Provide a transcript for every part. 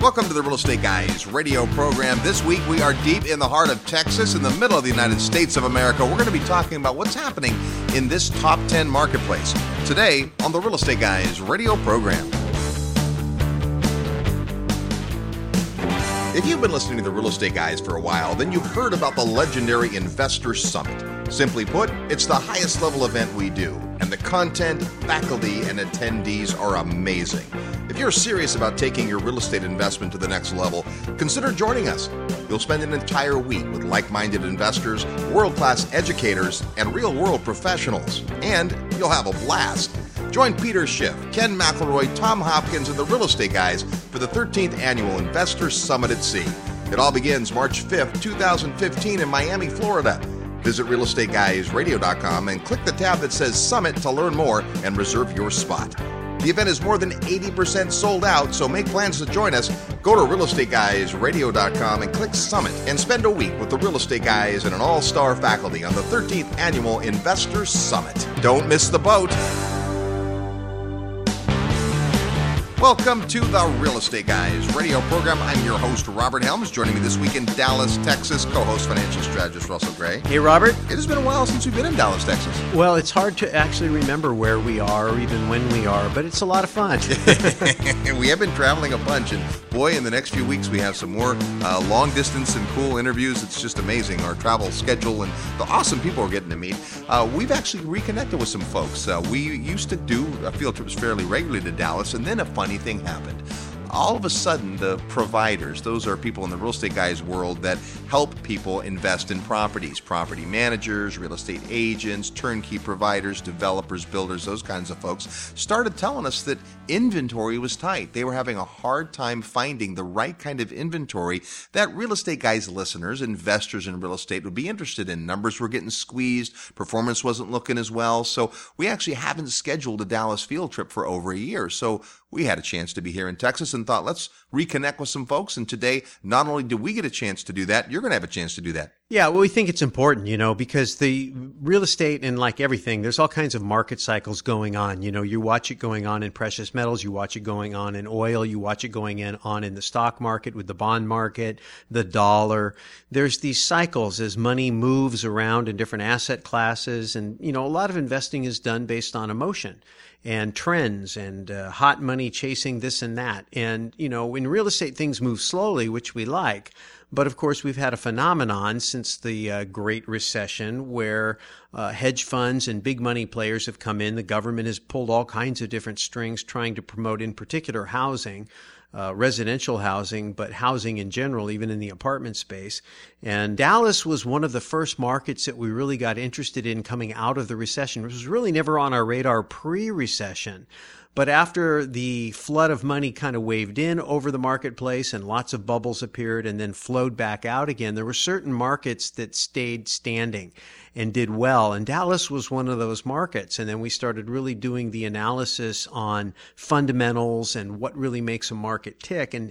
Welcome to the Real Estate Guys radio program. This week we are deep in the heart of Texas, in the middle of the United States of America. We're going to be talking about what's happening in this top 10 marketplace today on the Real Estate Guys radio program. If you've been listening to the Real Estate Guys for a while, then you've heard about the legendary Investor Summit. Simply put, it's the highest level event we do, and the content, faculty, and attendees are amazing. If you're serious about taking your real estate investment to the next level, consider joining us. You'll spend an entire week with like minded investors, world class educators, and real world professionals, and you'll have a blast. Join Peter Schiff, Ken McElroy, Tom Hopkins, and the Real Estate Guys for the 13th Annual Investor Summit at Sea. It all begins March 5th, 2015 in Miami, Florida. Visit realestateguysradio.com and click the tab that says Summit to learn more and reserve your spot. The event is more than 80% sold out, so make plans to join us. Go to realestateguysradio.com and click Summit and spend a week with the Real Estate Guys and an all star faculty on the 13th Annual Investor Summit. Don't miss the boat. Welcome to the Real Estate Guys radio program. I'm your host, Robert Helms. Joining me this week in Dallas, Texas, co host financial strategist Russell Gray. Hey, Robert. It has been a while since we've been in Dallas, Texas. Well, it's hard to actually remember where we are or even when we are, but it's a lot of fun. we have been traveling a bunch, and boy, in the next few weeks, we have some more uh, long distance and cool interviews. It's just amazing our travel schedule and the awesome people we're getting to meet. Uh, we've actually reconnected with some folks. Uh, we used to do field trips fairly regularly to Dallas, and then a funny thing happened all of a sudden the providers those are people in the real estate guys world that help people invest in properties. Property managers real estate agents turnkey providers developers builders those kinds of folks started telling us that inventory was tight. They were having a hard time finding the right kind of inventory that real estate guys listeners investors in real estate would be interested in. Numbers were getting squeezed. Performance wasn't looking as well. So we actually haven't scheduled a dallas field trip for over a year. So we had a chance to be here in Texas and thought, let's reconnect with some folks. And today, not only do we get a chance to do that, you're going to have a chance to do that. Yeah, well, we think it's important, you know, because the real estate and like everything, there's all kinds of market cycles going on. You know, you watch it going on in precious metals, you watch it going on in oil, you watch it going in on in the stock market with the bond market, the dollar. There's these cycles as money moves around in different asset classes. And, you know, a lot of investing is done based on emotion and trends and uh, hot money chasing this and that. And, you know, in real estate, things move slowly, which we like. But of course, we've had a phenomenon since the uh, Great Recession where uh, hedge funds and big money players have come in. The government has pulled all kinds of different strings trying to promote, in particular, housing. Uh, residential housing, but housing in general, even in the apartment space. And Dallas was one of the first markets that we really got interested in coming out of the recession, which was really never on our radar pre recession. But after the flood of money kind of waved in over the marketplace and lots of bubbles appeared and then flowed back out again, there were certain markets that stayed standing and did well. And Dallas was one of those markets. And then we started really doing the analysis on fundamentals and what really makes a market tick. And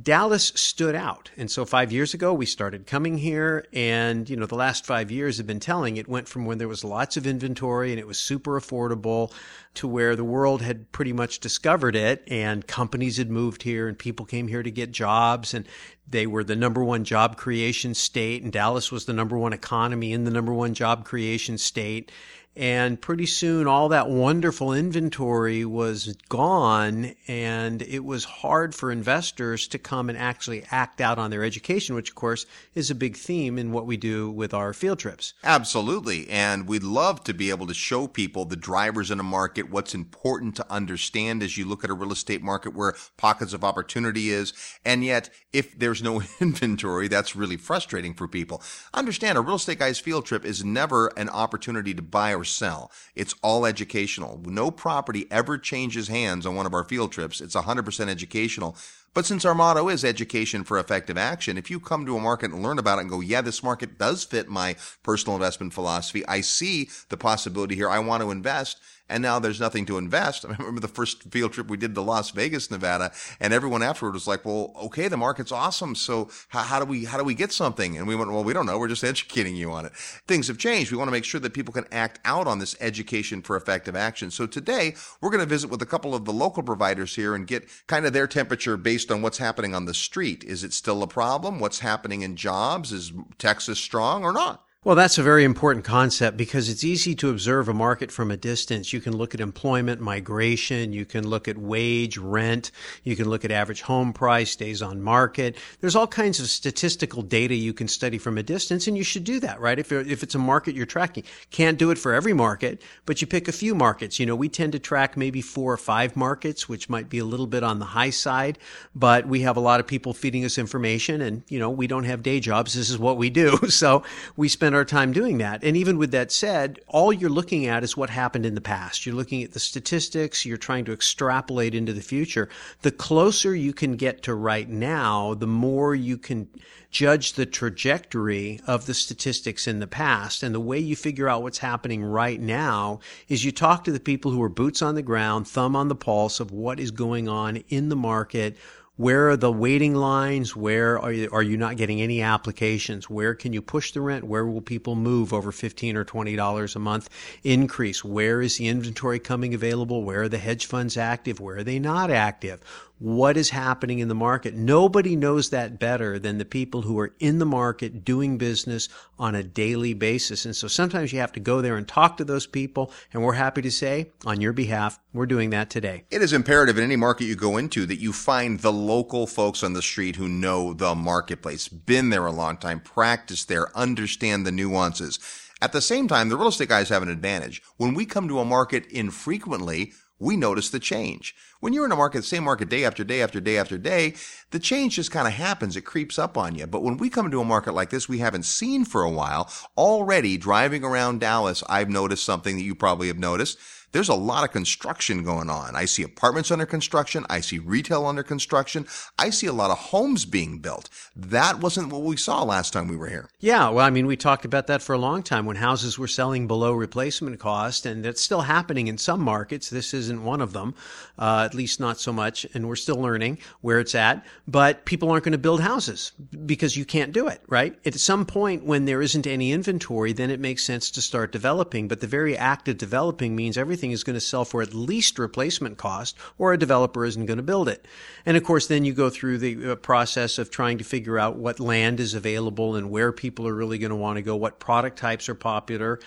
Dallas stood out. And so five years ago, we started coming here. And, you know, the last five years have been telling it went from when there was lots of inventory and it was super affordable to where the world had pretty much discovered it and companies had moved here and people came here to get jobs and they were the number one job creation state and Dallas was the number one economy in the number one job creation state. And pretty soon all that wonderful inventory was gone and it was hard for investors to come and actually act out on their education, which of course is a big theme in what we do with our field trips. Absolutely. And we'd love to be able to show people the drivers in a market, what's important to understand as you look at a real estate market where pockets of opportunity is. And yet, if there's no inventory, that's really frustrating for people. Understand a real estate guy's field trip is never an opportunity to buy or sell. It's all educational. No property ever changes hands on one of our field trips. It's 100% educational. But since our motto is education for effective action, if you come to a market and learn about it and go, yeah, this market does fit my personal investment philosophy. I see the possibility here. I want to invest and now there's nothing to invest. I remember the first field trip we did to Las Vegas, Nevada, and everyone afterward was like, "Well, okay, the market's awesome, so how, how, do we how do we get something?" And we went, "Well, we don't know. We're just educating you on it." Things have changed. We want to make sure that people can act out on this education for effective action. So today we're going to visit with a couple of the local providers here and get kind of their temperature based based on what's happening on the street. Is it still a problem? What's happening in jobs? Is Texas strong or not? Well, that's a very important concept because it's easy to observe a market from a distance. You can look at employment, migration, you can look at wage, rent, you can look at average home price, days on market. There's all kinds of statistical data you can study from a distance, and you should do that, right? If, if it's a market you're tracking. Can't do it for every market, but you pick a few markets. You know, we tend to track maybe four or five markets, which might be a little bit on the high side, but we have a lot of people feeding us information, and, you know, we don't have day jobs. This is what we do. So we spend our time doing that. And even with that said, all you're looking at is what happened in the past. You're looking at the statistics, you're trying to extrapolate into the future. The closer you can get to right now, the more you can judge the trajectory of the statistics in the past. And the way you figure out what's happening right now is you talk to the people who are boots on the ground, thumb on the pulse of what is going on in the market where are the waiting lines? Where are you, are you not getting any applications? Where can you push the rent? Where will people move over 15 or $20 a month increase? Where is the inventory coming available? Where are the hedge funds active? Where are they not active? What is happening in the market. Nobody knows that better than the people who are in the market doing business on a daily basis. And so sometimes you have to go there and talk to those people. And we're happy to say on your behalf, we're doing that today. It is imperative in any market you go into that you find the local folks on the street who know the marketplace, been there a long time, practice there, understand the nuances. At the same time, the real estate guys have an advantage. When we come to a market infrequently, we notice the change. When you're in a market, same market day after day after day after day, the change just kind of happens. It creeps up on you. But when we come into a market like this we haven't seen for a while, already driving around Dallas, I've noticed something that you probably have noticed there's a lot of construction going on. I see apartments under construction. I see retail under construction. I see a lot of homes being built. That wasn't what we saw last time we were here. Yeah. Well, I mean, we talked about that for a long time when houses were selling below replacement cost, and that's still happening in some markets. This isn't one of them, uh, at least not so much. And we're still learning where it's at. But people aren't going to build houses because you can't do it, right? At some point when there isn't any inventory, then it makes sense to start developing. But the very act of developing means everything is going to sell for at least replacement cost or a developer isn't going to build it. And of course, then you go through the uh, process of trying to figure out what land is available and where people are really going to want to go, what product types are popular.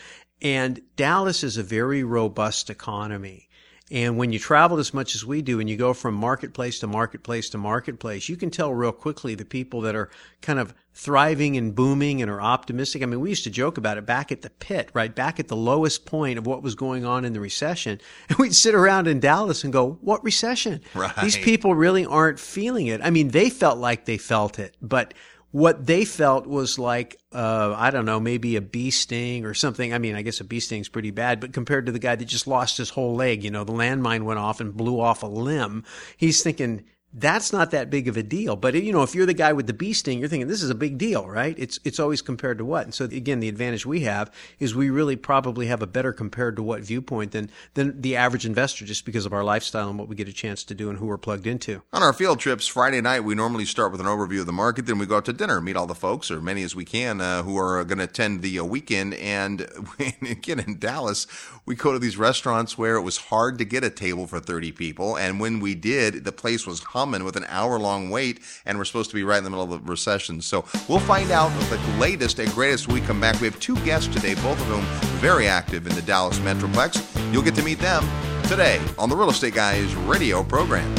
And Dallas is a very robust economy. And when you travel as much as we do and you go from marketplace to marketplace to marketplace, you can tell real quickly the people that are kind of thriving and booming and are optimistic. I mean, we used to joke about it back at the pit, right? Back at the lowest point of what was going on in the recession. And we'd sit around in Dallas and go, what recession? Right. These people really aren't feeling it. I mean, they felt like they felt it, but what they felt was like uh, I don't know, maybe a bee sting or something. I mean, I guess a bee sting's pretty bad, but compared to the guy that just lost his whole leg, you know, the landmine went off and blew off a limb, he's thinking, that's not that big of a deal. But you know, if you're the guy with the bee sting, you're thinking this is a big deal, right? It's it's always compared to what. And so again, the advantage we have is we really probably have a better compared to what viewpoint than than the average investor, just because of our lifestyle and what we get a chance to do and who we're plugged into. On our field trips, Friday night we normally start with an overview of the market, then we go out to dinner, meet all the folks or many as we can uh, who are going to attend the uh, weekend. And again in Dallas, we go to these restaurants where it was hard to get a table for 30 people, and when we did, the place was hot humming with an hour long wait, and we're supposed to be right in the middle of the recession. So we'll find out the latest and greatest when we come back. We have two guests today, both of whom very active in the Dallas Metroplex. You'll get to meet them today on the Real Estate Guys radio program.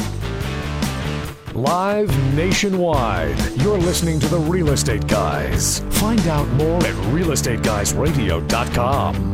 Live nationwide, you're listening to the Real Estate Guys. Find out more at realestateguysradio.com.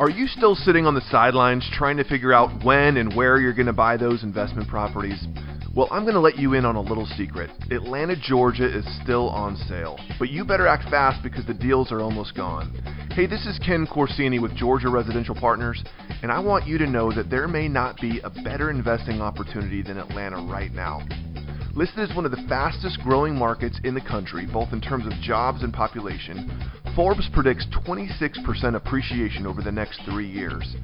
Are you still sitting on the sidelines trying to figure out when and where you're going to buy those investment properties? Well, I'm going to let you in on a little secret. Atlanta, Georgia is still on sale, but you better act fast because the deals are almost gone. Hey, this is Ken Corsini with Georgia Residential Partners, and I want you to know that there may not be a better investing opportunity than Atlanta right now. Listed as one of the fastest growing markets in the country, both in terms of jobs and population, Forbes predicts 26% appreciation over the next three years.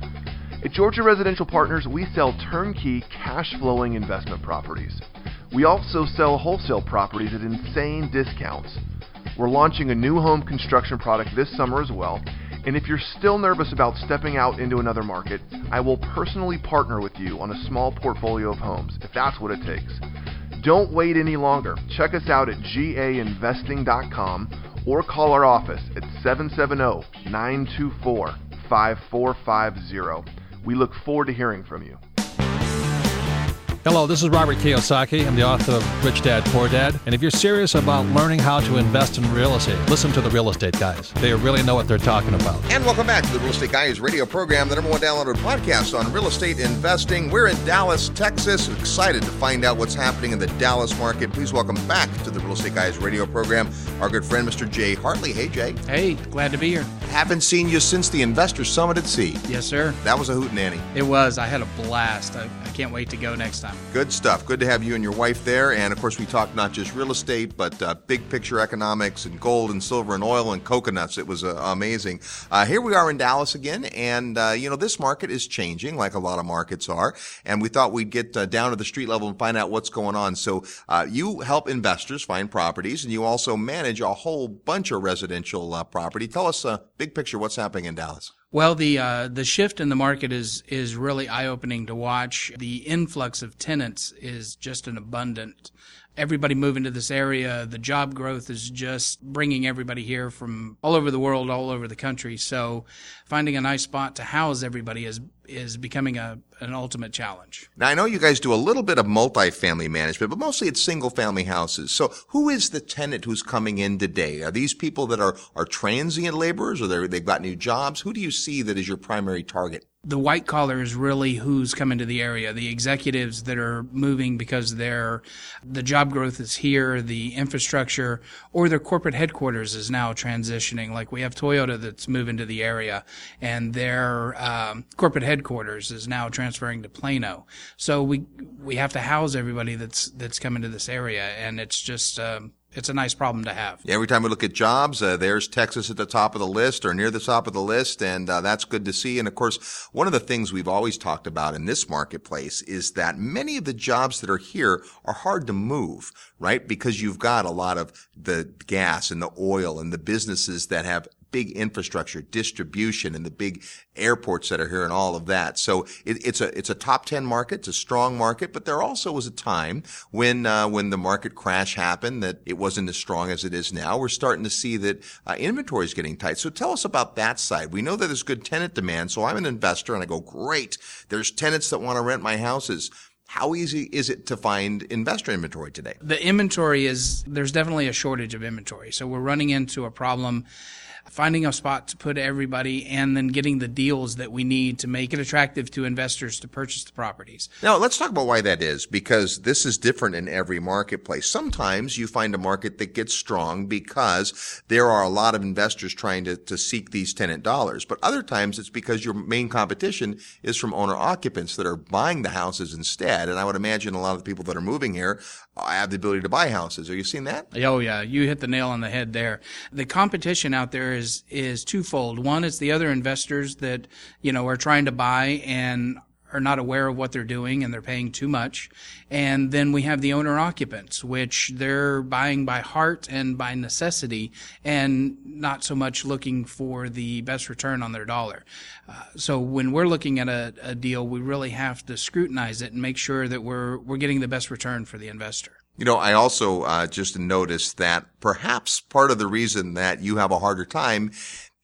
At Georgia Residential Partners, we sell turnkey, cash flowing investment properties. We also sell wholesale properties at insane discounts. We're launching a new home construction product this summer as well. And if you're still nervous about stepping out into another market, I will personally partner with you on a small portfolio of homes, if that's what it takes. Don't wait any longer. Check us out at gainvesting.com or call our office at 770 924 5450. We look forward to hearing from you. Hello, this is Robert Kiyosaki. I'm the author of Rich Dad Poor Dad. And if you're serious about learning how to invest in real estate, listen to the real estate guys. They really know what they're talking about. And welcome back to the Real Estate Guys radio program, the number one downloaded podcast on real estate investing. We're in Dallas, Texas. Excited to find out what's happening in the Dallas market. Please welcome back to the Real Estate Guys radio program our good friend, Mr. Jay Hartley. Hey, Jay. Hey, glad to be here. Haven't seen you since the Investor Summit at Sea. Yes, sir. That was a hootenanny. It was. I had a blast. I, I can't wait to go next time. Good stuff. Good to have you and your wife there. And of course, we talked not just real estate, but uh, big picture economics and gold and silver and oil and coconuts. It was uh, amazing. Uh, here we are in Dallas again. And, uh, you know, this market is changing like a lot of markets are. And we thought we'd get uh, down to the street level and find out what's going on. So uh, you help investors find properties and you also manage a whole bunch of residential property. Tell us, a big picture, what's happening in Dallas. Well, the uh, the shift in the market is is really eye opening to watch. The influx of tenants is just an abundant everybody moving to this area. The job growth is just bringing everybody here from all over the world, all over the country. So finding a nice spot to house everybody is is becoming a an ultimate challenge. Now I know you guys do a little bit of multifamily management, but mostly it's single family houses. So who is the tenant who's coming in today? Are these people that are are transient laborers or they've got new jobs? Who do you see that is your primary target? The white collar is really who's coming to the area. The executives that are moving because their the job growth is here, the infrastructure or their corporate headquarters is now transitioning. Like we have Toyota that's moving to the area, and their um, corporate headquarters is now transferring to Plano. So we we have to house everybody that's that's coming to this area, and it's just. Um, it's a nice problem to have. Yeah, every time we look at jobs, uh, there's Texas at the top of the list or near the top of the list, and uh, that's good to see. And of course, one of the things we've always talked about in this marketplace is that many of the jobs that are here are hard to move, right? Because you've got a lot of the gas and the oil and the businesses that have big infrastructure, distribution, and the big airports that are here and all of that. So it, it's a it's a top ten market, it's a strong market, but there also was a time when uh, when the market crash happened that it wasn't as strong as it is now. We're starting to see that uh, inventory is getting tight. So tell us about that side. We know that there's good tenant demand. So I'm an investor and I go, great. There's tenants that want to rent my houses. How easy is it to find investor inventory today? The inventory is, there's definitely a shortage of inventory. So we're running into a problem finding a spot to put everybody and then getting the deals that we need to make it attractive to investors to purchase the properties. Now, let's talk about why that is because this is different in every marketplace. Sometimes you find a market that gets strong because there are a lot of investors trying to, to seek these tenant dollars. But other times it's because your main competition is from owner occupants that are buying the houses instead. And I would imagine a lot of the people that are moving here uh, have the ability to buy houses. Are you seeing that? Oh yeah, you hit the nail on the head there. The competition out there is is twofold. One is the other investors that you know are trying to buy and are not aware of what they're doing and they're paying too much. And then we have the owner occupants, which they're buying by heart and by necessity and not so much looking for the best return on their dollar. Uh, so when we're looking at a, a deal, we really have to scrutinize it and make sure that we're, we're getting the best return for the investor. You know, I also uh, just noticed that perhaps part of the reason that you have a harder time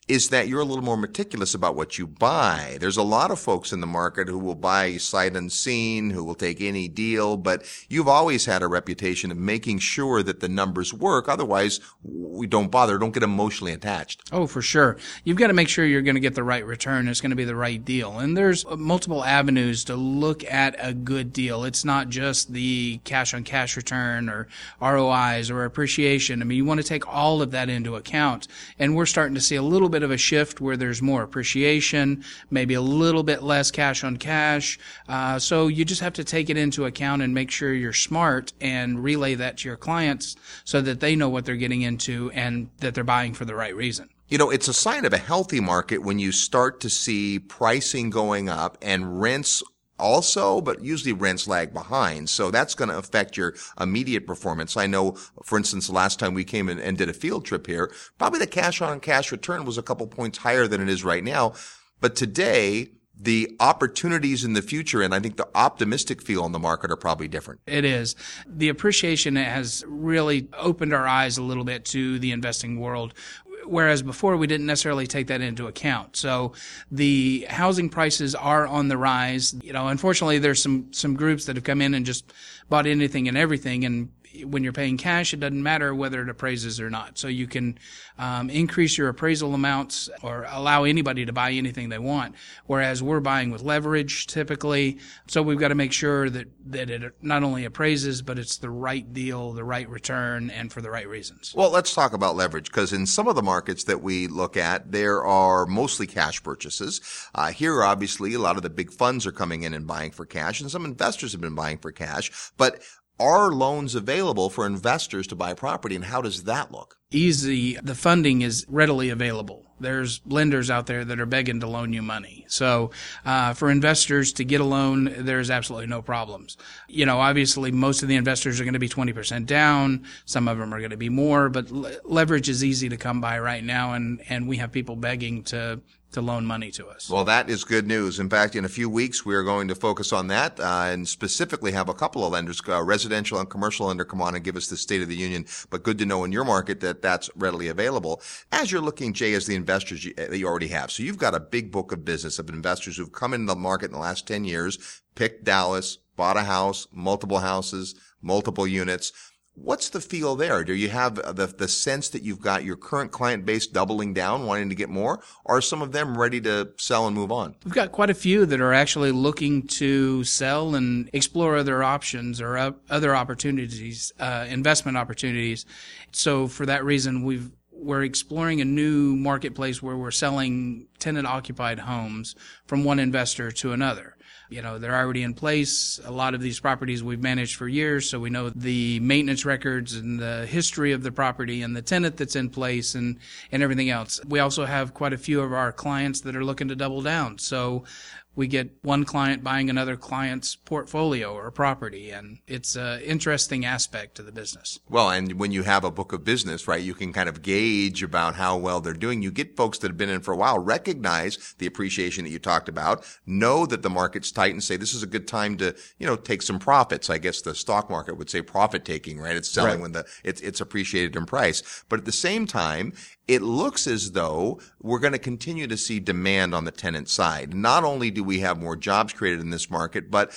is that you're a little more meticulous about what you buy. There's a lot of folks in the market who will buy sight unseen, who will take any deal, but you've always had a reputation of making sure that the numbers work. Otherwise, we don't bother, don't get emotionally attached. Oh, for sure. You've got to make sure you're going to get the right return. It's going to be the right deal. And there's uh, multiple avenues to look at a good deal. It's not just the cash on cash return or ROIs or appreciation. I mean, you want to take all of that into account. And we're starting to see a little bit of a shift where there's more appreciation, maybe a little bit less cash on cash. Uh, so you just have to take it into account and make sure you're smart and relay that to your clients so that they know what they're getting into and that they're buying for the right reason. You know, it's a sign of a healthy market when you start to see pricing going up and rents also, but usually rents lag behind. So that's going to affect your immediate performance. I know, for instance, the last time we came in and did a field trip here, probably the cash on cash return was a couple points higher than it is right now. But today, the opportunities in the future and I think the optimistic feel in the market are probably different. It is. The appreciation has really opened our eyes a little bit to the investing world whereas before we didn't necessarily take that into account. So the housing prices are on the rise. You know, unfortunately, there's some some groups that have come in and just bought anything and everything, and when you're paying cash, it doesn't matter whether it appraises or not. So you can um, increase your appraisal amounts or allow anybody to buy anything they want. Whereas we're buying with leverage typically. So we've got to make sure that, that it not only appraises, but it's the right deal, the right return, and for the right reasons. Well, let's talk about leverage because in some of the markets that we look at, there are mostly cash purchases. Uh, here, obviously, a lot of the big funds are coming in and buying for cash, and some investors have been buying for cash. But are loans available for investors to buy property and how does that look? Easy. The funding is readily available. There's lenders out there that are begging to loan you money. So, uh, for investors to get a loan, there's absolutely no problems. You know, obviously most of the investors are going to be 20% down. Some of them are going to be more, but leverage is easy to come by right now. And, and we have people begging to, to loan money to us. Well, that is good news. In fact, in a few weeks, we are going to focus on that uh, and specifically have a couple of lenders, uh, residential and commercial lender, come on and give us the State of the Union. But good to know in your market that that's readily available. As you're looking, Jay, as the investors you, that you already have. So you've got a big book of business of investors who've come into the market in the last 10 years, picked Dallas, bought a house, multiple houses, multiple units. What's the feel there? Do you have the, the sense that you've got your current client base doubling down, wanting to get more? Or are some of them ready to sell and move on? We've got quite a few that are actually looking to sell and explore other options or other opportunities, uh, investment opportunities. So for that reason, we've we're exploring a new marketplace where we're selling tenant occupied homes from one investor to another you know, they're already in place. A lot of these properties we've managed for years, so we know the maintenance records and the history of the property and the tenant that's in place and, and everything else. We also have quite a few of our clients that are looking to double down. So we get one client buying another client's portfolio or property and it's an interesting aspect to the business. Well and when you have a book of business right you can kind of gauge about how well they're doing. You get folks that have been in for a while recognize the appreciation that you talked about know that the market's tight and say this is a good time to you know take some profits. I guess the stock market would say profit taking right? It's selling right. when the it's, it's appreciated in price. But at the same time it looks as though we're going to continue to see demand on the tenant side. Not only do we have more jobs created in this market, but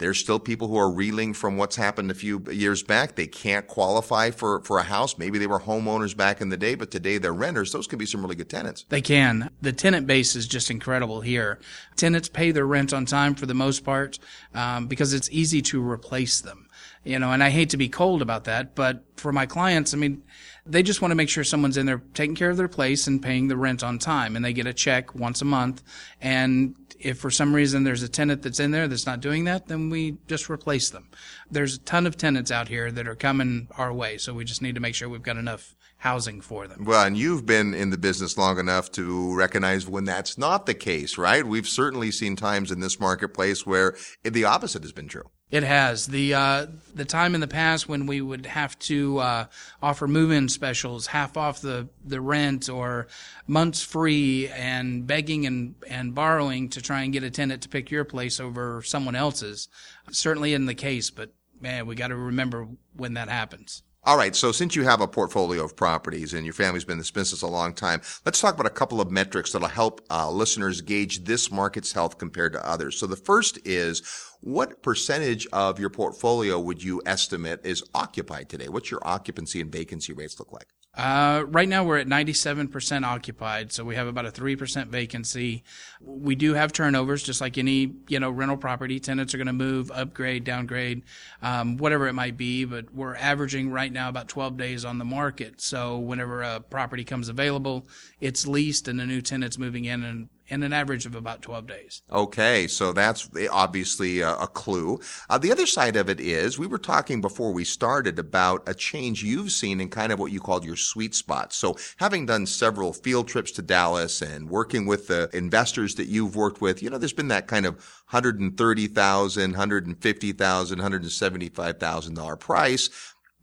there's still people who are reeling from what's happened a few years back. They can't qualify for, for a house. Maybe they were homeowners back in the day, but today they're renters. Those can be some really good tenants. They can. The tenant base is just incredible here. Tenants pay their rent on time for the most part um, because it's easy to replace them. You know, and I hate to be cold about that, but for my clients, I mean, they just want to make sure someone's in there taking care of their place and paying the rent on time and they get a check once a month and if for some reason there's a tenant that's in there that's not doing that then we just replace them there's a ton of tenants out here that are coming our way so we just need to make sure we've got enough housing for them. Well, and you've been in the business long enough to recognize when that's not the case, right? We've certainly seen times in this marketplace where the opposite has been true. It has the uh, the time in the past when we would have to uh, offer move-in specials, half off the, the rent, or months free, and begging and and borrowing to try and get a tenant to pick your place over someone else's. Certainly in the case, but man, we got to remember when that happens. All right. So since you have a portfolio of properties and your family's been in this business a long time, let's talk about a couple of metrics that'll help uh, listeners gauge this market's health compared to others. So the first is what percentage of your portfolio would you estimate is occupied today? What's your occupancy and vacancy rates look like? Uh, right now we're at 97% occupied, so we have about a 3% vacancy. We do have turnovers, just like any, you know, rental property. Tenants are going to move, upgrade, downgrade, um, whatever it might be, but we're averaging right now about 12 days on the market. So whenever a property comes available, it's leased and a new tenant's moving in and in an average of about 12 days. Okay, so that's obviously a, a clue. Uh, the other side of it is we were talking before we started about a change you've seen in kind of what you called your sweet spot. So having done several field trips to Dallas and working with the investors that you've worked with, you know, there's been that kind of 130,000, 150,000, 175,000 dollar price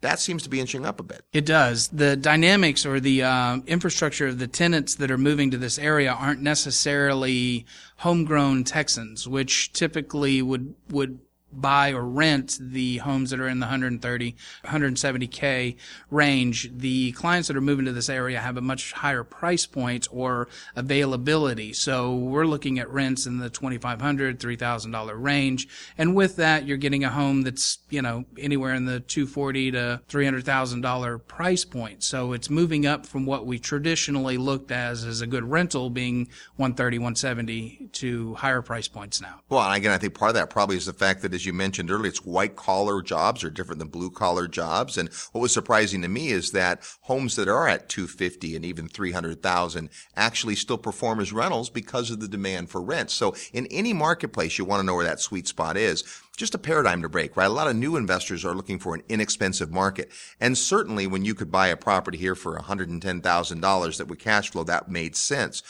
that seems to be inching up a bit. It does. The dynamics or the uh, infrastructure of the tenants that are moving to this area aren't necessarily homegrown Texans, which typically would would buy or rent the homes that are in the 130, 170k range, the clients that are moving to this area have a much higher price point or availability. So we're looking at rents in the 2500 $3,000 range. And with that, you're getting a home that's, you know, anywhere in the 240 to $300,000 price point. So it's moving up from what we traditionally looked as as a good rental being 130, 170 to higher price points now. Well, again, I think part of that probably is the fact that as you mentioned earlier, it's white collar jobs are different than blue collar jobs. And what was surprising to me is that homes that are at 250 and even 300,000 actually still perform as rentals because of the demand for rent. So in any marketplace, you want to know where that sweet spot is just a paradigm to break, right? A lot of new investors are looking for an inexpensive market. And certainly when you could buy a property here for $110,000 that would cash flow, that made sense.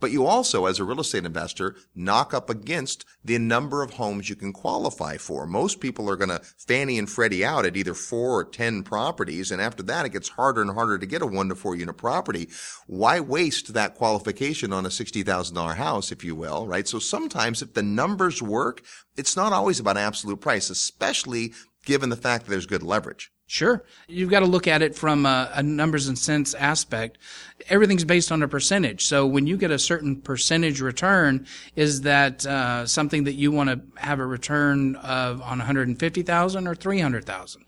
But you also, as a real estate investor, knock up against the number of homes you can qualify for. Most people are going to Fannie and Freddie out at either four or 10 properties. And after that, it gets harder and harder to get a one to four unit property. Why waste that qualification on a $60,000 house, if you will, right? So sometimes if the numbers work, it's not always about absolute price, especially given the fact that there's good leverage. Sure. You've got to look at it from a, a, numbers and cents aspect. Everything's based on a percentage. So when you get a certain percentage return, is that uh, something that you want to have a return of on 150,000 or 300,000?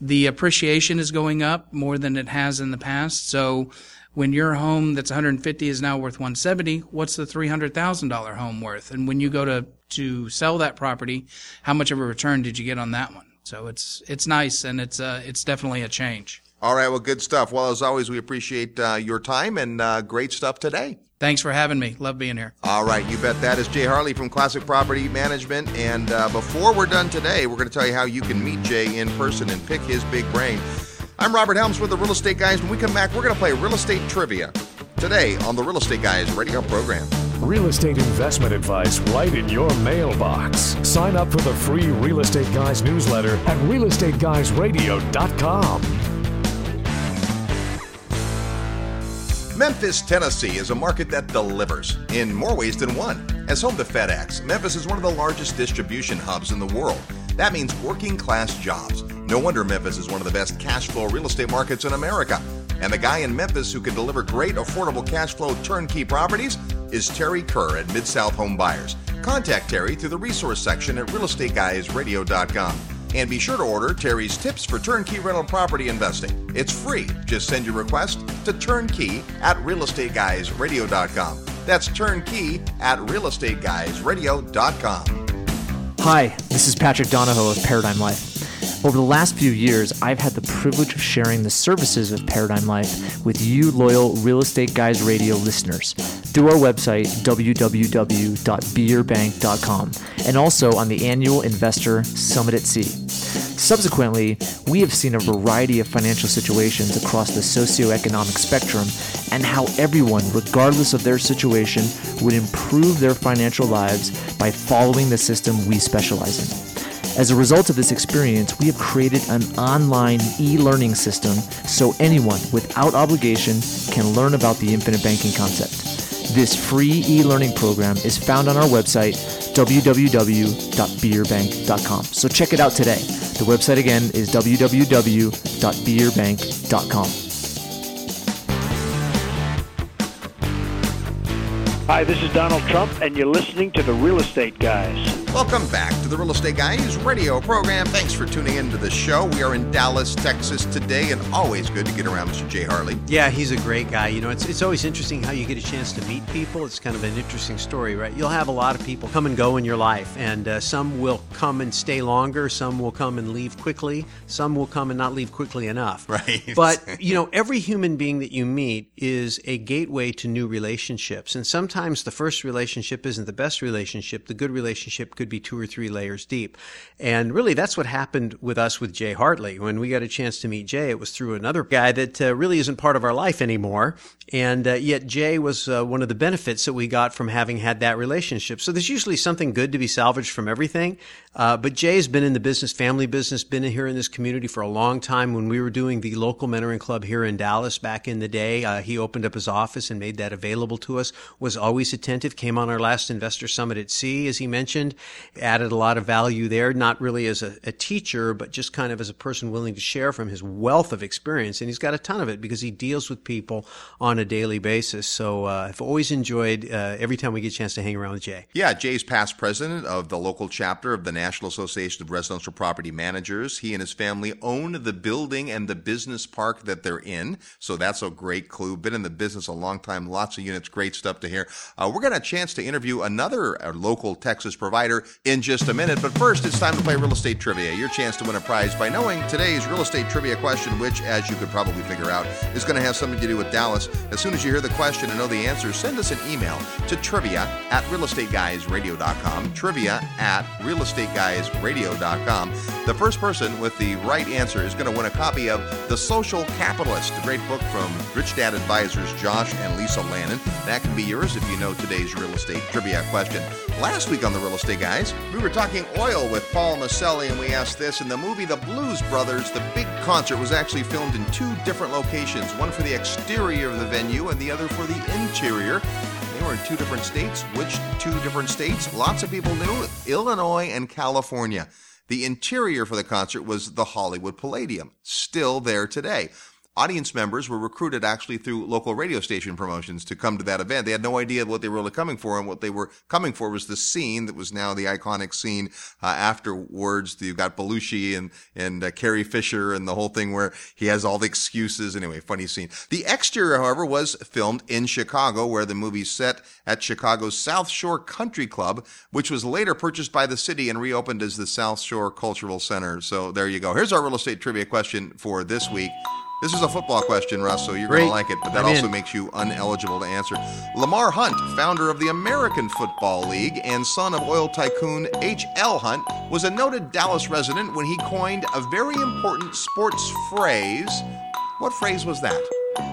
The appreciation is going up more than it has in the past. So when your home that's 150 is now worth 170, what's the $300,000 home worth? And when you go to to sell that property, how much of a return did you get on that one? So it's it's nice and it's uh, it's definitely a change. All right, well, good stuff. Well, as always, we appreciate uh, your time and uh, great stuff today. Thanks for having me. Love being here. All right, you bet. That is Jay Hartley from Classic Property Management. And uh, before we're done today, we're going to tell you how you can meet Jay in person and pick his big brain. I'm Robert Helms with the Real Estate Guys. When we come back, we're going to play real estate trivia today on the Real Estate Guys radio program. Real estate investment advice right in your mailbox. Sign up for the free Real Estate Guys newsletter at realestateguysradio.com. Memphis, Tennessee is a market that delivers in more ways than one. As home to FedEx, Memphis is one of the largest distribution hubs in the world. That means working class jobs. No wonder Memphis is one of the best cash flow real estate markets in America. And the guy in Memphis who can deliver great, affordable cash flow turnkey properties is Terry Kerr at Mid South Home Buyers. Contact Terry through the resource section at realestateguysradio.com. And be sure to order Terry's tips for turnkey rental property investing. It's free. Just send your request to turnkey at realestateguysradio.com. That's turnkey at realestateguysradio.com. Hi, this is Patrick Donohoe of Paradigm Life. Over the last few years, I've had the privilege of sharing the services of Paradigm Life with you, loyal Real Estate Guys Radio listeners, through our website, www.beyourbank.com, and also on the annual Investor Summit at Sea. Subsequently, we have seen a variety of financial situations across the socioeconomic spectrum and how everyone, regardless of their situation, would improve their financial lives by following the system we specialize in. As a result of this experience, we have created an online e learning system so anyone without obligation can learn about the infinite banking concept. This free e learning program is found on our website, www.beyourbank.com. So check it out today. The website again is www.beyourbank.com. Hi, this is Donald Trump, and you're listening to The Real Estate Guys. Welcome back to the Real Estate Guys radio program. Thanks for tuning into the show. We are in Dallas, Texas today, and always good to get around Mr. Jay Hartley. Yeah, he's a great guy. You know, it's, it's always interesting how you get a chance to meet people. It's kind of an interesting story, right? You'll have a lot of people come and go in your life, and uh, some will come and stay longer, some will come and leave quickly, some will come and not leave quickly enough. Right. But, you know, every human being that you meet is a gateway to new relationships. And sometimes the first relationship isn't the best relationship. The good relationship could be two or three layers deep. And really, that's what happened with us with Jay Hartley. When we got a chance to meet Jay, it was through another guy that uh, really isn't part of our life anymore. And uh, yet, Jay was uh, one of the benefits that we got from having had that relationship. So there's usually something good to be salvaged from everything. Uh, but Jay's been in the business, family business, been here in this community for a long time. When we were doing the local mentoring club here in Dallas back in the day, uh, he opened up his office and made that available to us. Was always attentive. Came on our last investor summit at sea, as he mentioned. Added a lot of value there, not really as a, a teacher, but just kind of as a person willing to share from his wealth of experience. And he's got a ton of it because he deals with people on a daily basis. So uh, I've always enjoyed uh, every time we get a chance to hang around with Jay. Yeah, Jay's past president of the local chapter of the National Association of Residential Property Managers. He and his family own the building and the business park that they're in. So that's a great clue. Been in the business a long time, lots of units, great stuff to hear. Uh, we're going to have a chance to interview another uh, local Texas provider in just a minute. But first, it's time to play real estate trivia. Your chance to win a prize by knowing today's real estate trivia question, which, as you could probably figure out, is going to have something to do with Dallas. As soon as you hear the question and know the answer, send us an email to trivia at realestateguysradio.com. Trivia at realestateguysradio.com. The first person with the right answer is going to win a copy of The Social Capitalist, a great book from Rich Dad Advisors Josh and Lisa Lannon. That can be yours if you know today's real estate trivia question. Last week on The Real Estate Guys, we were talking oil with Paul Maselli, and we asked this in the movie The Blues Brothers, the big concert was actually filmed in two different locations one for the exterior of the venue and the other for the interior. Were in two different states. Which two different states? Lots of people knew Illinois and California. The interior for the concert was the Hollywood Palladium, still there today. Audience members were recruited actually through local radio station promotions to come to that event. They had no idea what they were really coming for, and what they were coming for was the scene that was now the iconic scene uh, afterwards. You've got Belushi and and uh, Carrie Fisher and the whole thing where he has all the excuses. Anyway, funny scene. The exterior, however, was filmed in Chicago, where the movie set at Chicago's South Shore Country Club, which was later purchased by the city and reopened as the South Shore Cultural Center. So there you go. Here's our real estate trivia question for this week. This is a football question, Russ, so you're going to like it, but that I'm also in. makes you uneligible to answer. Lamar Hunt, founder of the American Football League and son of oil tycoon H.L. Hunt, was a noted Dallas resident when he coined a very important sports phrase. What phrase was that?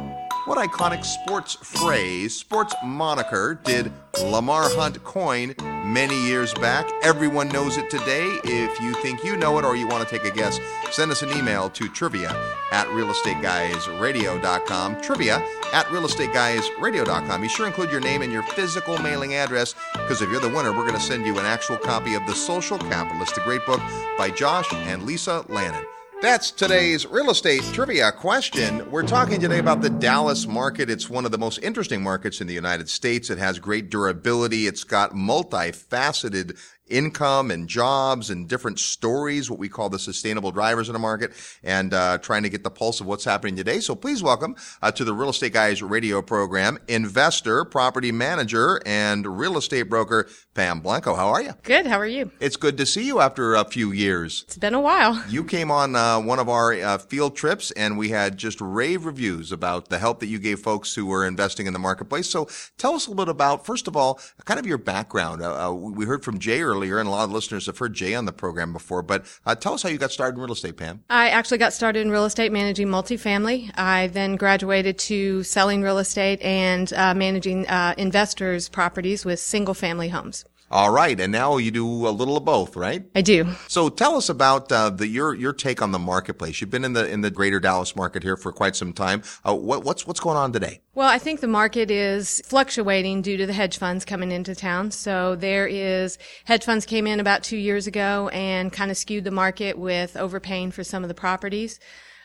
What iconic sports phrase, sports moniker did Lamar Hunt coin many years back? Everyone knows it today. If you think you know it or you want to take a guess, send us an email to trivia at realestateguysradio.com. Trivia at realestateguysradio.com. Be sure to include your name and your physical mailing address because if you're the winner, we're going to send you an actual copy of The Social Capitalist, a great book by Josh and Lisa Lannon. That's today's real estate trivia question. We're talking today about the Dallas market. It's one of the most interesting markets in the United States. It has great durability. It's got multifaceted income and jobs and different stories, what we call the sustainable drivers in the market, and uh, trying to get the pulse of what's happening today. So please welcome uh, to the Real Estate Guys radio program, investor, property manager, and real estate broker, Pam Blanco. How are you? Good. How are you? It's good to see you after a few years. It's been a while. You came on uh, one of our uh, field trips, and we had just rave reviews about the help that you gave folks who were investing in the marketplace. So tell us a little bit about, first of all, kind of your background. Uh, uh, we heard from Jay earlier earlier, and a lot of listeners have heard Jay on the program before. But uh, tell us how you got started in real estate, Pam. I actually got started in real estate managing multifamily. I then graduated to selling real estate and uh, managing uh, investors' properties with single family homes. All right, and now you do a little of both, right? I do. So tell us about uh, the your your take on the marketplace. You've been in the in the greater Dallas market here for quite some time. Uh, what, what's what's going on today? Well, I think the market is fluctuating due to the hedge funds coming into town. So there is hedge funds came in about two years ago and kind of skewed the market with overpaying for some of the properties.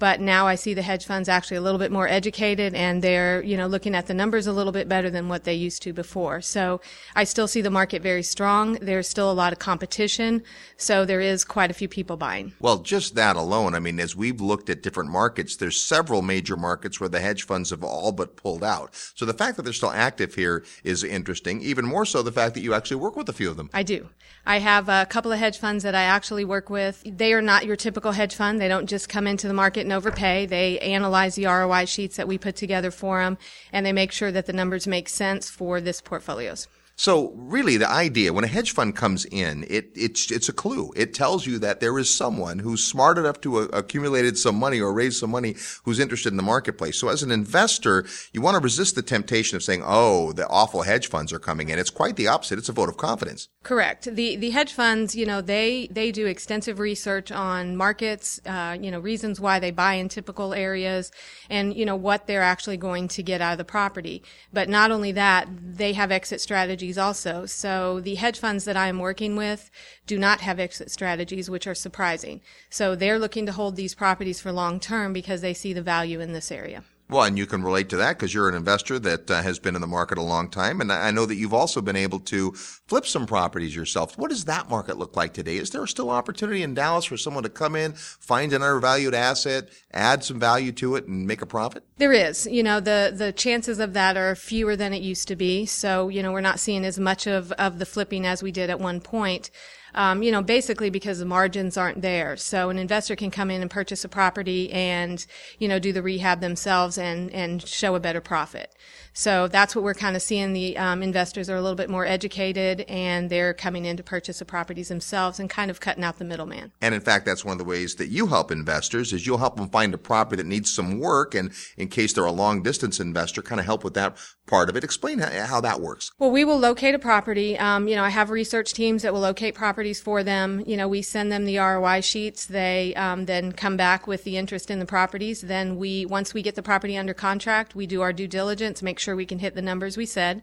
But now I see the hedge funds actually a little bit more educated and they're, you know, looking at the numbers a little bit better than what they used to before. So I still see the market very strong. There's still a lot of competition. So there is quite a few people buying. Well, just that alone. I mean, as we've looked at different markets, there's several major markets where the hedge funds have all but pulled out. So the fact that they're still active here is interesting. Even more so the fact that you actually work with a few of them. I do. I have a couple of hedge funds that I actually work with. They are not your typical hedge fund. They don't just come into the market and overpay. They analyze the ROI sheets that we put together for them and they make sure that the numbers make sense for this portfolios. So really the idea when a hedge fund comes in, it, it's, it's a clue. It tells you that there is someone who's smart enough to uh, accumulated some money or raise some money who's interested in the marketplace. So as an investor, you want to resist the temptation of saying, oh, the awful hedge funds are coming in. It's quite the opposite. It's a vote of confidence. Correct. The, the hedge funds, you know, they, they do extensive research on markets, uh, you know, reasons why they buy in typical areas and, you know, what they're actually going to get out of the property. But not only that, they have exit strategies strategies also. So the hedge funds that I am working with do not have exit strategies, which are surprising. So they're looking to hold these properties for long term because they see the value in this area. Well, and you can relate to that because you're an investor that uh, has been in the market a long time. And I know that you've also been able to flip some properties yourself. What does that market look like today? Is there still opportunity in Dallas for someone to come in, find an undervalued asset, add some value to it, and make a profit? There is. You know, the, the chances of that are fewer than it used to be. So, you know, we're not seeing as much of, of the flipping as we did at one point um, you know, basically because the margins aren't there. So an investor can come in and purchase a property and, you know, do the rehab themselves and, and show a better profit. So that's what we're kind of seeing. The um, investors are a little bit more educated and they're coming in to purchase the properties themselves and kind of cutting out the middleman. And in fact, that's one of the ways that you help investors is you'll help them find a property that needs some work. And in case they're a long distance investor, kind of help with that part of it. Explain how, that works. Well, we will locate a property. Um, you know, I have research teams that will locate properties for them. You know, we send them the ROI sheets. They um, then come back with the interest in the properties. Then we, once we get the property under contract, we do our due diligence, make sure we can hit the numbers we said.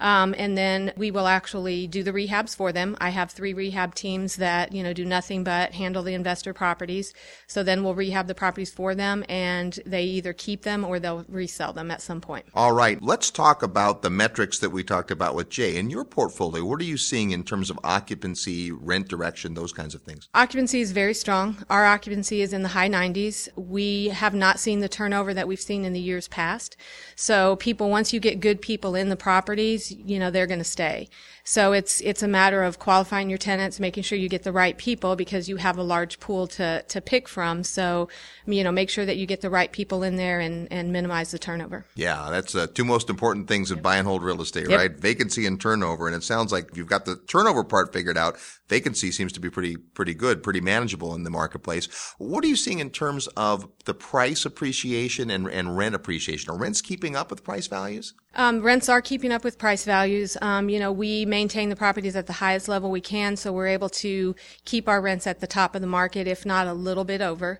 Um, and then we will actually do the rehabs for them. I have three rehab teams that, you know, do nothing but handle the investor properties. So then we'll rehab the properties for them and they either keep them or they'll resell them at some point. All right. Let's talk about the metrics that we talked about with Jay. In your portfolio, what are you seeing in terms of occupancy, rent direction, those kinds of things? Occupancy is very strong. Our occupancy is in the high 90s. We have not seen the turnover that we've seen in the years past. So people, once you get good people in the properties, you know, they're going to stay. So it's it's a matter of qualifying your tenants, making sure you get the right people because you have a large pool to to pick from. So you know, make sure that you get the right people in there and and minimize the turnover. Yeah, that's uh, two most important things in buy and hold real estate, yep. right? Vacancy and turnover. And it sounds like you've got the turnover part figured out. Vacancy seems to be pretty pretty good, pretty manageable in the marketplace. What are you seeing in terms of the price appreciation and and rent appreciation? Are rents keeping up with price values? Um, rents are keeping up with price values. Um, you know, we maintain the properties at the highest level we can, so we're able to keep our rents at the top of the market, if not a little bit over.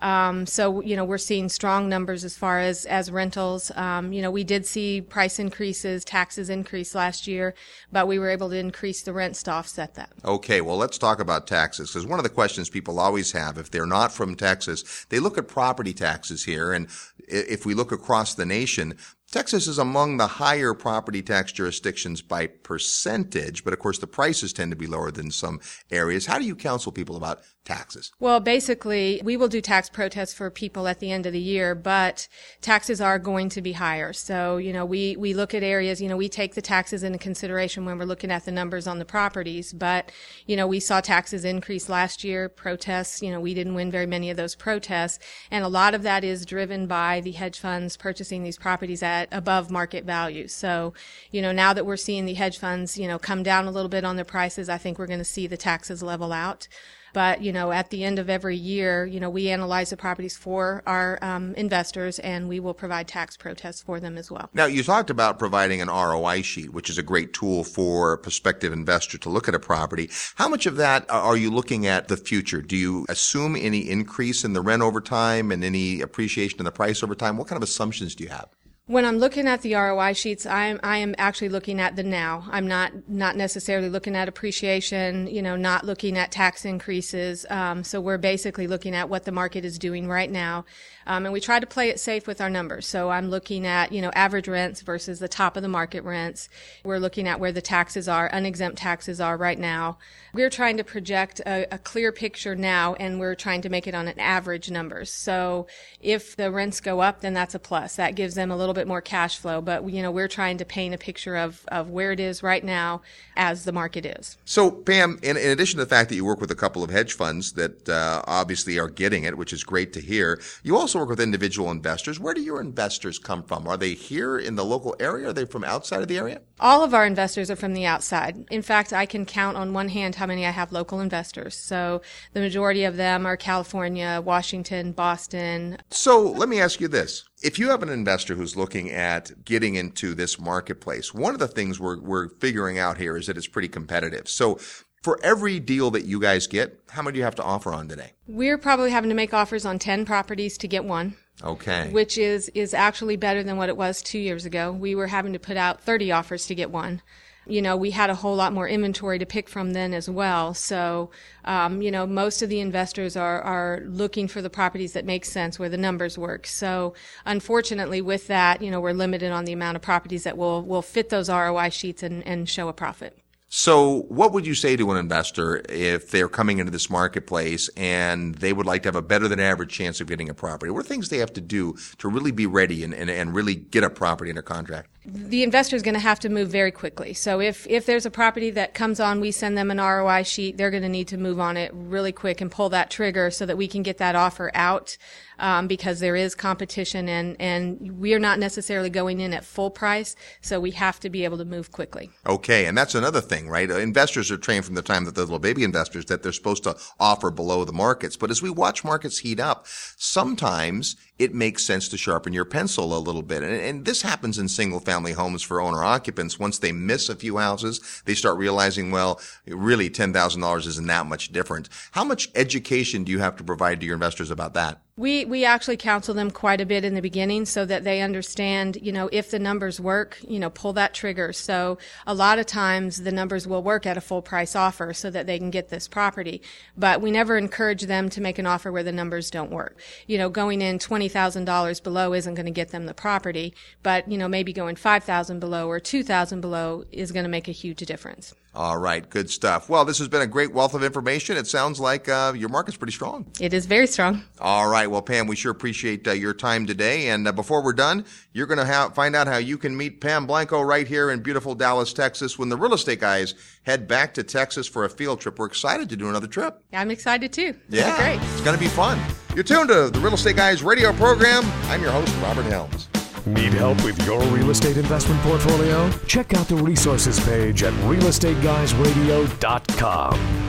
Um, so you know we're seeing strong numbers as far as as rentals. Um, you know we did see price increases, taxes increase last year, but we were able to increase the rents to offset that. Okay, well let's talk about taxes because one of the questions people always have if they're not from Texas, they look at property taxes here, and if we look across the nation, Texas is among the higher property tax jurisdictions by percentage, but of course the prices tend to be lower than some areas. How do you counsel people about taxes? Well, basically, we will do tax protests for people at the end of the year, but taxes are going to be higher. So, you know, we, we look at areas, you know, we take the taxes into consideration when we're looking at the numbers on the properties, but, you know, we saw taxes increase last year, protests, you know, we didn't win very many of those protests, and a lot of that is driven by the hedge funds purchasing these properties at at above market value. So, you know, now that we're seeing the hedge funds, you know, come down a little bit on their prices, I think we're going to see the taxes level out. But, you know, at the end of every year, you know, we analyze the properties for our um, investors and we will provide tax protests for them as well. Now, you talked about providing an ROI sheet, which is a great tool for a prospective investor to look at a property. How much of that are you looking at the future? Do you assume any increase in the rent over time and any appreciation in the price over time? What kind of assumptions do you have? When I'm looking at the ROI sheets, I am I am actually looking at the now. I'm not not necessarily looking at appreciation. You know, not looking at tax increases. Um, so we're basically looking at what the market is doing right now, um, and we try to play it safe with our numbers. So I'm looking at you know average rents versus the top of the market rents. We're looking at where the taxes are, unexempt taxes are right now. We're trying to project a, a clear picture now, and we're trying to make it on an average numbers. So if the rents go up, then that's a plus. That gives them a little bit more cash flow. But you know, we're trying to paint a picture of of where it is right now as the market is. So, Pam, in, in addition to the fact that you work with a couple of hedge funds that uh, obviously are getting it, which is great to hear, you also work with individual investors. Where do your investors come from? Are they here in the local area? Are they from outside of the area? All of our investors are from the outside. In fact, I can count on one hand how many I have local investors. So the majority of them are California, Washington, Boston. So let me ask you this. If you have an investor who's looking at getting into this marketplace, one of the things we're, we're figuring out here is that it's pretty competitive. So for every deal that you guys get, how many do you have to offer on today? We're probably having to make offers on 10 properties to get one. Okay. Which is, is actually better than what it was two years ago. We were having to put out 30 offers to get one. You know, we had a whole lot more inventory to pick from then as well. So, um, you know, most of the investors are, are looking for the properties that make sense where the numbers work. So, unfortunately, with that, you know, we're limited on the amount of properties that will, will fit those ROI sheets and, and show a profit. So, what would you say to an investor if they're coming into this marketplace and they would like to have a better than average chance of getting a property? What are things they have to do to really be ready and, and, and really get a property under contract? The investor is going to have to move very quickly. So if, if there's a property that comes on, we send them an ROI sheet, they're going to need to move on it really quick and pull that trigger so that we can get that offer out um, because there is competition and, and we are not necessarily going in at full price. So we have to be able to move quickly. Okay. And that's another thing, right? Uh, investors are trained from the time that they're little baby investors that they're supposed to offer below the markets. But as we watch markets heat up, sometimes it makes sense to sharpen your pencil a little bit. And, and this happens in single family homes for owner occupants. Once they miss a few houses, they start realizing, well, really $10,000 isn't that much different. How much education do you have to provide to your investors about that? We we actually counsel them quite a bit in the beginning so that they understand, you know, if the numbers work, you know, pull that trigger. So a lot of times the numbers will work at a full price offer so that they can get this property. But we never encourage them to make an offer where the numbers don't work. You know, going in twenty thousand dollars below isn't going to get them the property, but you know, maybe going five thousand below or two thousand below is going to make a huge difference. All right, good stuff. Well, this has been a great wealth of information. It sounds like uh, your market's pretty strong. It is very strong. All right, well, Pam, we sure appreciate uh, your time today. And uh, before we're done, you're going to ha- find out how you can meet Pam Blanco right here in beautiful Dallas, Texas, when the real estate guys head back to Texas for a field trip. We're excited to do another trip. I'm excited too. Yeah, great. It's going to be fun. You're tuned to the Real Estate Guys radio program. I'm your host, Robert Helms. Need help with your real estate investment portfolio? Check out the resources page at realestateguysradio.com.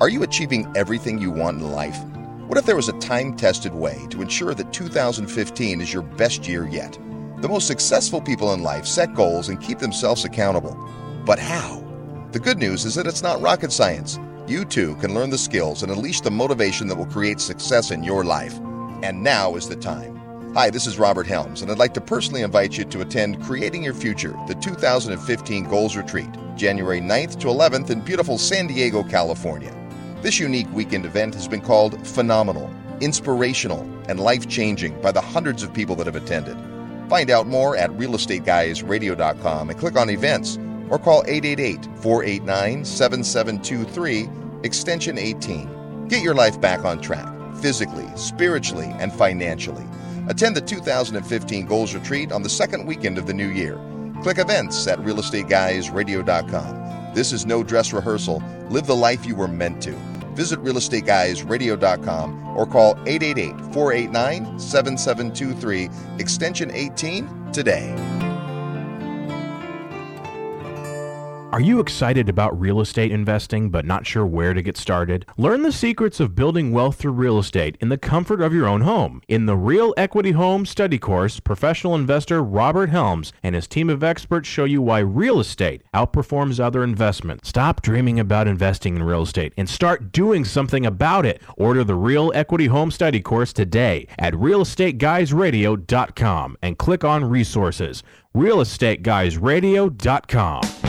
Are you achieving everything you want in life? What if there was a time tested way to ensure that 2015 is your best year yet? The most successful people in life set goals and keep themselves accountable. But how? The good news is that it's not rocket science. You too can learn the skills and unleash the motivation that will create success in your life. And now is the time. Hi, this is Robert Helms, and I'd like to personally invite you to attend Creating Your Future, the 2015 Goals Retreat, January 9th to 11th in beautiful San Diego, California. This unique weekend event has been called phenomenal, inspirational, and life changing by the hundreds of people that have attended. Find out more at realestateguysradio.com and click on events or call 888 489 7723, extension 18. Get your life back on track, physically, spiritually, and financially. Attend the 2015 Goals Retreat on the second weekend of the new year. Click events at realestateguysradio.com. This is no dress rehearsal. Live the life you were meant to. visit realestateguysradio.com or call 888 489 7723, extension 18 today. Are you excited about real estate investing but not sure where to get started? Learn the secrets of building wealth through real estate in the comfort of your own home. In the Real Equity Home Study Course, professional investor Robert Helms and his team of experts show you why real estate outperforms other investments. Stop dreaming about investing in real estate and start doing something about it. Order the Real Equity Home Study Course today at realestateguysradio.com and click on resources. realestateguysradio.com.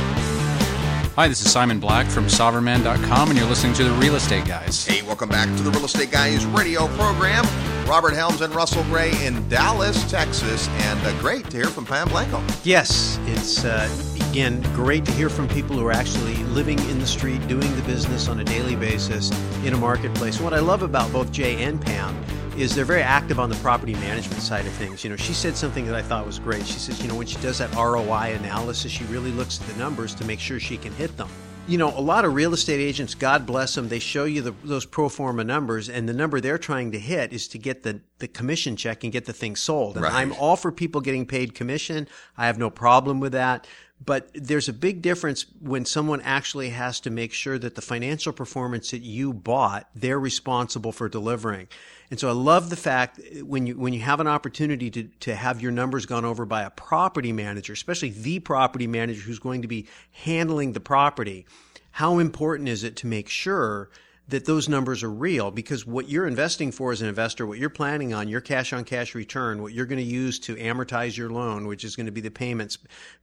Hi, this is Simon Black from SovereignMan.com, and you're listening to The Real Estate Guys. Hey, welcome back to the Real Estate Guys radio program. Robert Helms and Russell Gray in Dallas, Texas, and uh, great to hear from Pam Blanco. Yes, it's uh, again great to hear from people who are actually living in the street, doing the business on a daily basis in a marketplace. And what I love about both Jay and Pam is they're very active on the property management side of things. You know, she said something that I thought was great. She says, you know, when she does that ROI analysis, she really looks at the numbers to make sure she can hit them. You know, a lot of real estate agents, God bless them, they show you the, those pro forma numbers, and the number they're trying to hit is to get the, the commission check and get the thing sold. And Right. I'm all for people getting paid commission. I have no problem with that. But there's a big difference when someone actually has to make sure that the financial performance that you bought, they're responsible for delivering. And so I love the fact when you when you have an opportunity to to have your numbers gone over by a property manager, especially the property manager who's going to be handling the property, how important is it to make sure that those numbers are real because what you're investing for as an investor, what you're planning on, your cash on cash return, what you're going to use to amortize your loan, which is going to be the payments,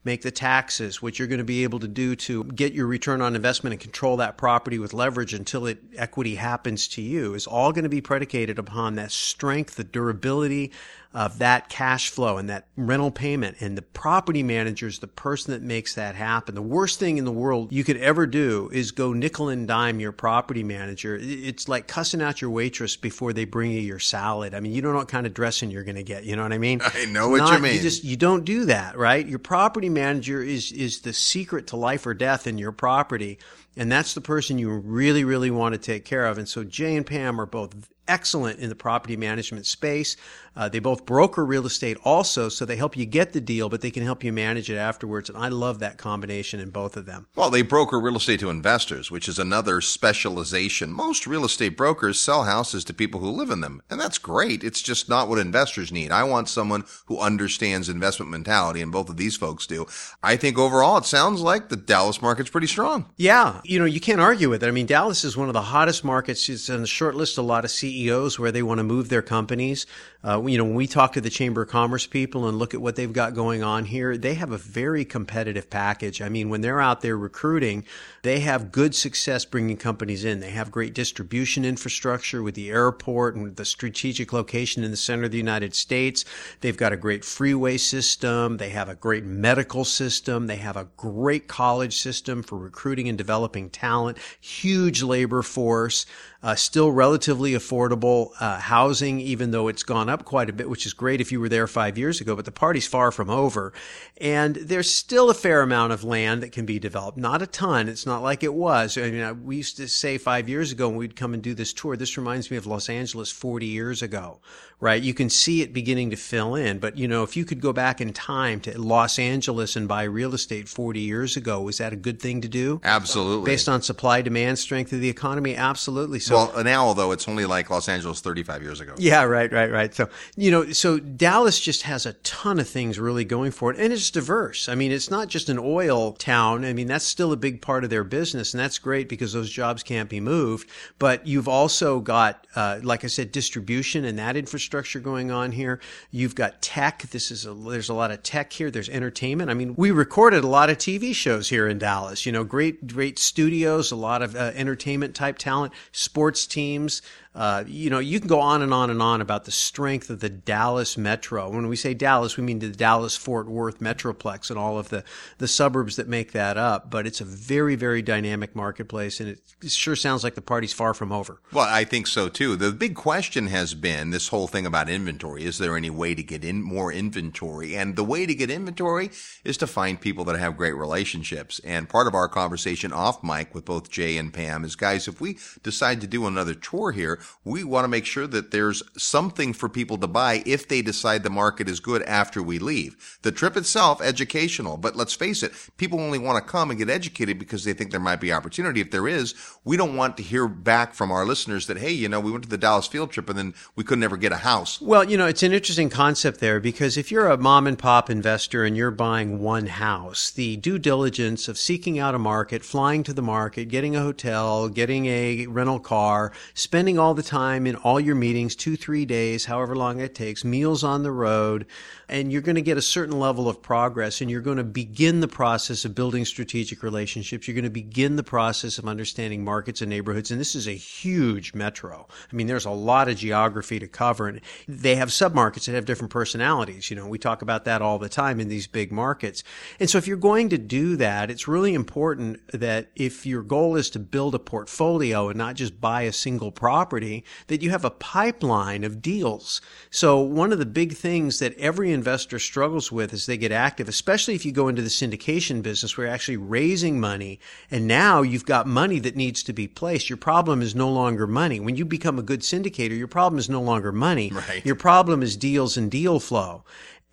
make the taxes, what you're going to be able to do to get your return on investment and control that property with leverage until it equity happens to you is all going to be predicated upon that strength, the durability of that cash flow and that rental payment. And the property manager is the person that makes that happen. The worst thing in the world you could ever do is go nickel and dime your property manager. It's like cussing out your waitress before they bring you your salad. I mean, you don't know what kind of dressing you're going to get. You know what I mean? I know what you Not- mean. just you don't do that, right? Your property manager is is the secret to life or death in your property, and that's the person you really really want to take care of. And so Jay and Pam are both excellent in the property management space. Uh, they both broker real estate also, so they help you get the deal, but they can help you manage it afterwards. And I love that combination in both of them. Well, they broker real estate to investors, which is another specialization. Most real estate brokers sell houses to people who live in them, and that's great. It's just not what investors need. I want someone who understands investment mentality, and both of these folks do. I think overall, it sounds like the Dallas market's pretty strong. Yeah, you know, you can't argue with it. I mean, Dallas is one of the hottest markets. It's on the short list a lot of CEOs where they want to move their companies. Uh, you know, when we talk to the Chamber of Commerce people and look at what they've got going on here, they have a very competitive package. I mean, when they're out there recruiting, they have good success bringing companies in. They have great distribution infrastructure with the airport and the strategic location in the center of the United States. They've got a great freeway system. They have a great medical system. They have a great college system for recruiting and developing talent, huge labor force, uh, still relatively affordable uh, housing, even though it's gone up quite a bit, which is great if you were there five years ago, but the party's far from over. And there's still a fair amount of land that can be developed. Not a ton. It's not like it was. I mean, we used to say five years ago when we'd come and do this tour, this reminds me of Los Angeles 40 years ago, right? You can see it beginning to fill in. But, you know, if you could go back in time to Los Angeles and buy real estate 40 years ago, was that a good thing to do? Absolutely. Based on supply demand strength of the economy? Absolutely. So, well, now, although it's only like Los Angeles 35 years ago. yeah, right, right, right. So, you know, so Dallas just has a ton of things really going for it. And it's diverse. I mean, it's not just an oil town. I mean, that's still a big part of their business. And that's great because those jobs can't be moved. But you've also got, uh, like I said, distribution and that infrastructure going on here. You've got tech. This is a, there's a lot of tech here. There's entertainment. I mean, we recorded a lot of TV shows here in Dallas, you know, great, great studios, a lot of uh, entertainment type talent, sports teams. Uh, you know, you can go on and on and on about the strength of the Dallas metro. When we say Dallas, we mean the Dallas Fort Worth metroplex and all of the, the suburbs that make that up. But it's a very, very dynamic marketplace, and it sure sounds like the party's far from over. Well, I think so too. The big question has been this whole thing about inventory. Is there any way to get in more inventory? And the way to get inventory is to find people that have great relationships. And part of our conversation off mic with both Jay and Pam is, guys, if we decide to do another tour here, we want to make sure that there's something for people to buy if they decide the market is good after we leave. The trip itself, educational, but let's face it, people only want to come and get educated because they think there might be opportunity. If there is, we don't want to hear back from our listeners that, hey, you know, we went to the Dallas field trip and then we could never get a house. Well, you know, it's an interesting concept there because if you're a mom and pop investor and you're buying one house, the due diligence of seeking out a market, flying to the market, getting a hotel, getting a rental car, spending all the time in all your meetings, two, three days, however long it takes, meals on the road, and you're going to get a certain level of progress and you're going to begin the process of building strategic relationships. You're going to begin the process of understanding markets and neighborhoods. And this is a huge metro. I mean, there's a lot of geography to cover and they have submarkets that have different personalities. You know, we talk about that all the time in these big markets. And so if you're going to do that, it's really important that if your goal is to build a portfolio and not just buy a single property, that you have a pipeline of deals. So one of the big things that every investor struggles with as they get active, especially if you go into the syndication business where you're actually raising money and now you've got money that needs to be placed. Your problem is no longer money. When you become a good syndicator, your problem is no longer money. Right. Your problem is deals and deal flow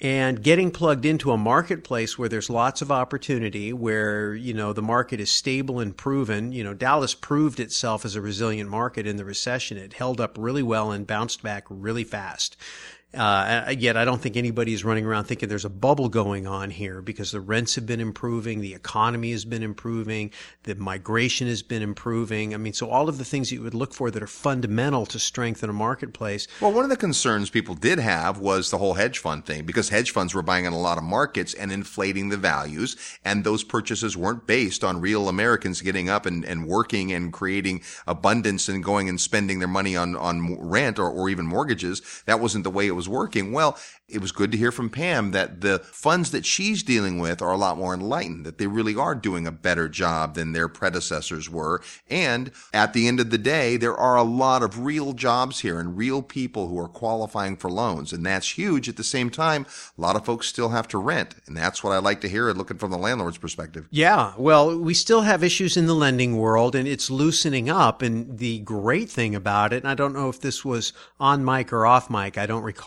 and getting plugged into a marketplace where there's lots of opportunity where you know the market is stable and proven you know Dallas proved itself as a resilient market in the recession it held up really well and bounced back really fast uh, yet I don't think anybody is running around thinking there's a bubble going on here because the rents have been improving, the economy has been improving, the migration has been improving. I mean, so all of the things that you would look for that are fundamental to strengthen a marketplace. Well, one of the concerns people did have was the whole hedge fund thing because hedge funds were buying in a lot of markets and inflating the values. And those purchases weren't based on real Americans getting up and, and working and creating abundance and going and spending their money on, on rent or, or even mortgages. That wasn't the way it was working. Well, it was good to hear from Pam that the funds that she's dealing with are a lot more enlightened, that they really are doing a better job than their predecessors were. And at the end of the day, there are a lot of real jobs here and real people who are qualifying for loans. And that's huge. At the same time, a lot of folks still have to rent. And that's what I like to hear looking from the landlord's perspective. Yeah. Well, we still have issues in the lending world and it's loosening up. And the great thing about it, and I don't know if this was on mic or off mic, I don't recall,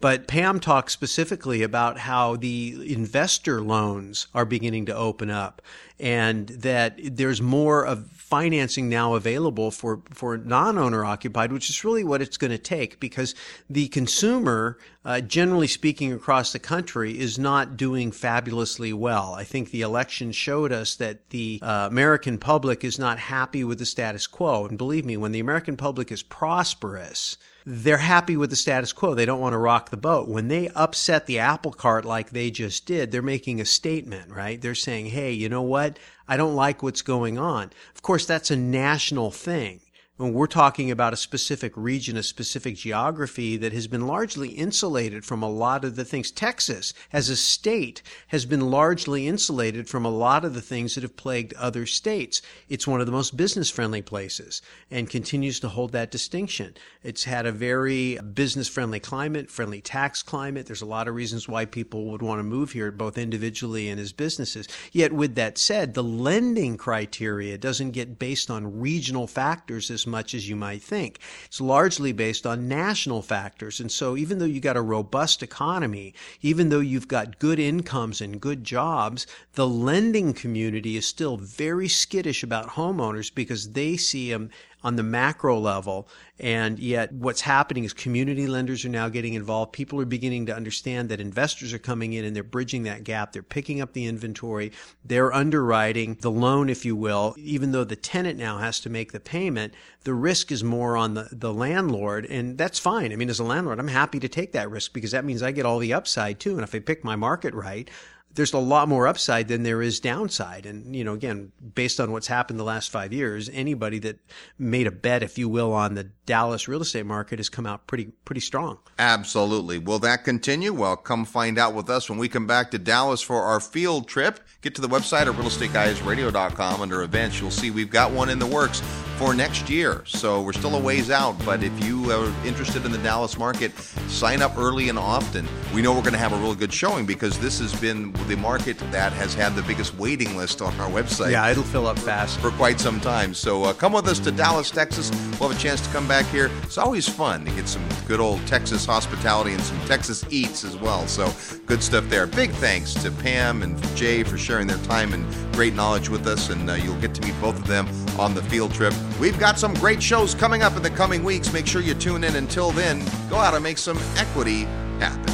but Pam talks specifically about how the investor loans are beginning to open up and that there's more of financing now available for, for non-owner occupied, which is really what it's going to take because the consumer, uh, generally speaking across the country is not doing fabulously well. I think the election showed us that the uh, American public is not happy with the status quo. And believe me, when the American public is prosperous, they're happy with the status quo. They don't want to rock the boat. When they upset the apple cart like they just did, they're making a statement, right? They're saying, hey, you know what? I don't like what's going on. Of course, that's a national thing when we're talking about a specific region, a specific geography that has been largely insulated from a lot of the things. Texas, as a state, has been largely insulated from a lot of the things that have plagued other states. It's one of the most business friendly places and continues to hold that distinction. It's had a very business friendly climate, friendly tax climate. There's a lot of reasons why people would want to move here, both individually and as businesses. Yet, with that said, the lending criteria doesn't get based on regional factors as much as you might think. It's largely based on national factors. And so even though you got a robust economy, even though you've got good incomes and good jobs, the lending community is still very skittish about homeowners because they see them on the macro level. And yet what's happening is community lenders are now getting involved. People are beginning to understand that investors are coming in and they're bridging that gap. They're picking up the inventory. They're underwriting the loan, if you will. Even though the tenant now has to make the payment, the risk is more on the, the landlord. And that's fine. I mean, as a landlord, I'm happy to take that risk because that means I get all the upside too. And if I pick my market right, there's a lot more upside than there is downside. And, you know, again, based on what's happened the last five years, anybody that made a bet, if you will, on the Dallas real estate market has come out pretty pretty strong. Absolutely. Will that continue? Well, come find out with us when we come back to Dallas for our field trip. Get to the website at realestateguysradio.com under events. You'll see we've got one in the works for next year. So we're still a ways out, but if you are interested in the Dallas market, sign up early and often. We know we're going to have a really good showing because this has been the market that has had the biggest waiting list on our website. Yeah, it'll fill up fast for quite some time. So uh, come with us to Dallas, Texas. We'll have a chance to come back here. It's always fun to get some good old Texas hospitality and some Texas eats as well. So good stuff there. Big thanks to Pam and Jay for sharing their time and great knowledge with us, and uh, you'll get to meet both of them on the field trip. We've got some great shows coming up in the coming weeks. Make sure you tune in. Until then, go out and make some equity happen.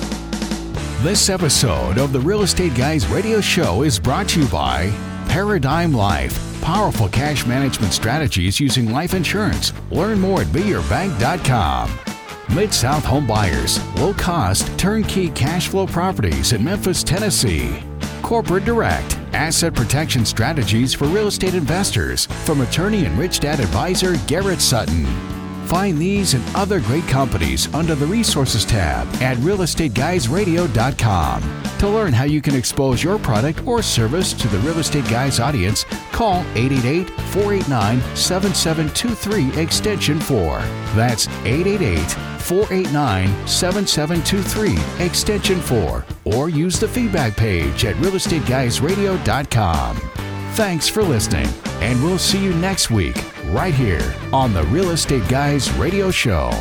This episode of the Real Estate Guys radio show is brought to you by Paradigm Life. Powerful cash management strategies using life insurance. Learn more at beyourbank.com. Mid South Home Buyers, low cost, turnkey cash flow properties in Memphis, Tennessee. Corporate Direct, asset protection strategies for real estate investors from attorney and rich dad advisor Garrett Sutton. Find these and other great companies under the Resources tab at realestateguysradio.com. To learn how you can expose your product or service to the Real Estate Guys audience, call 888 489 7723 Extension 4. That's 888 489 7723 Extension 4. Or use the feedback page at realestateguysradio.com. Thanks for listening, and we'll see you next week right here on the Real Estate Guys Radio Show.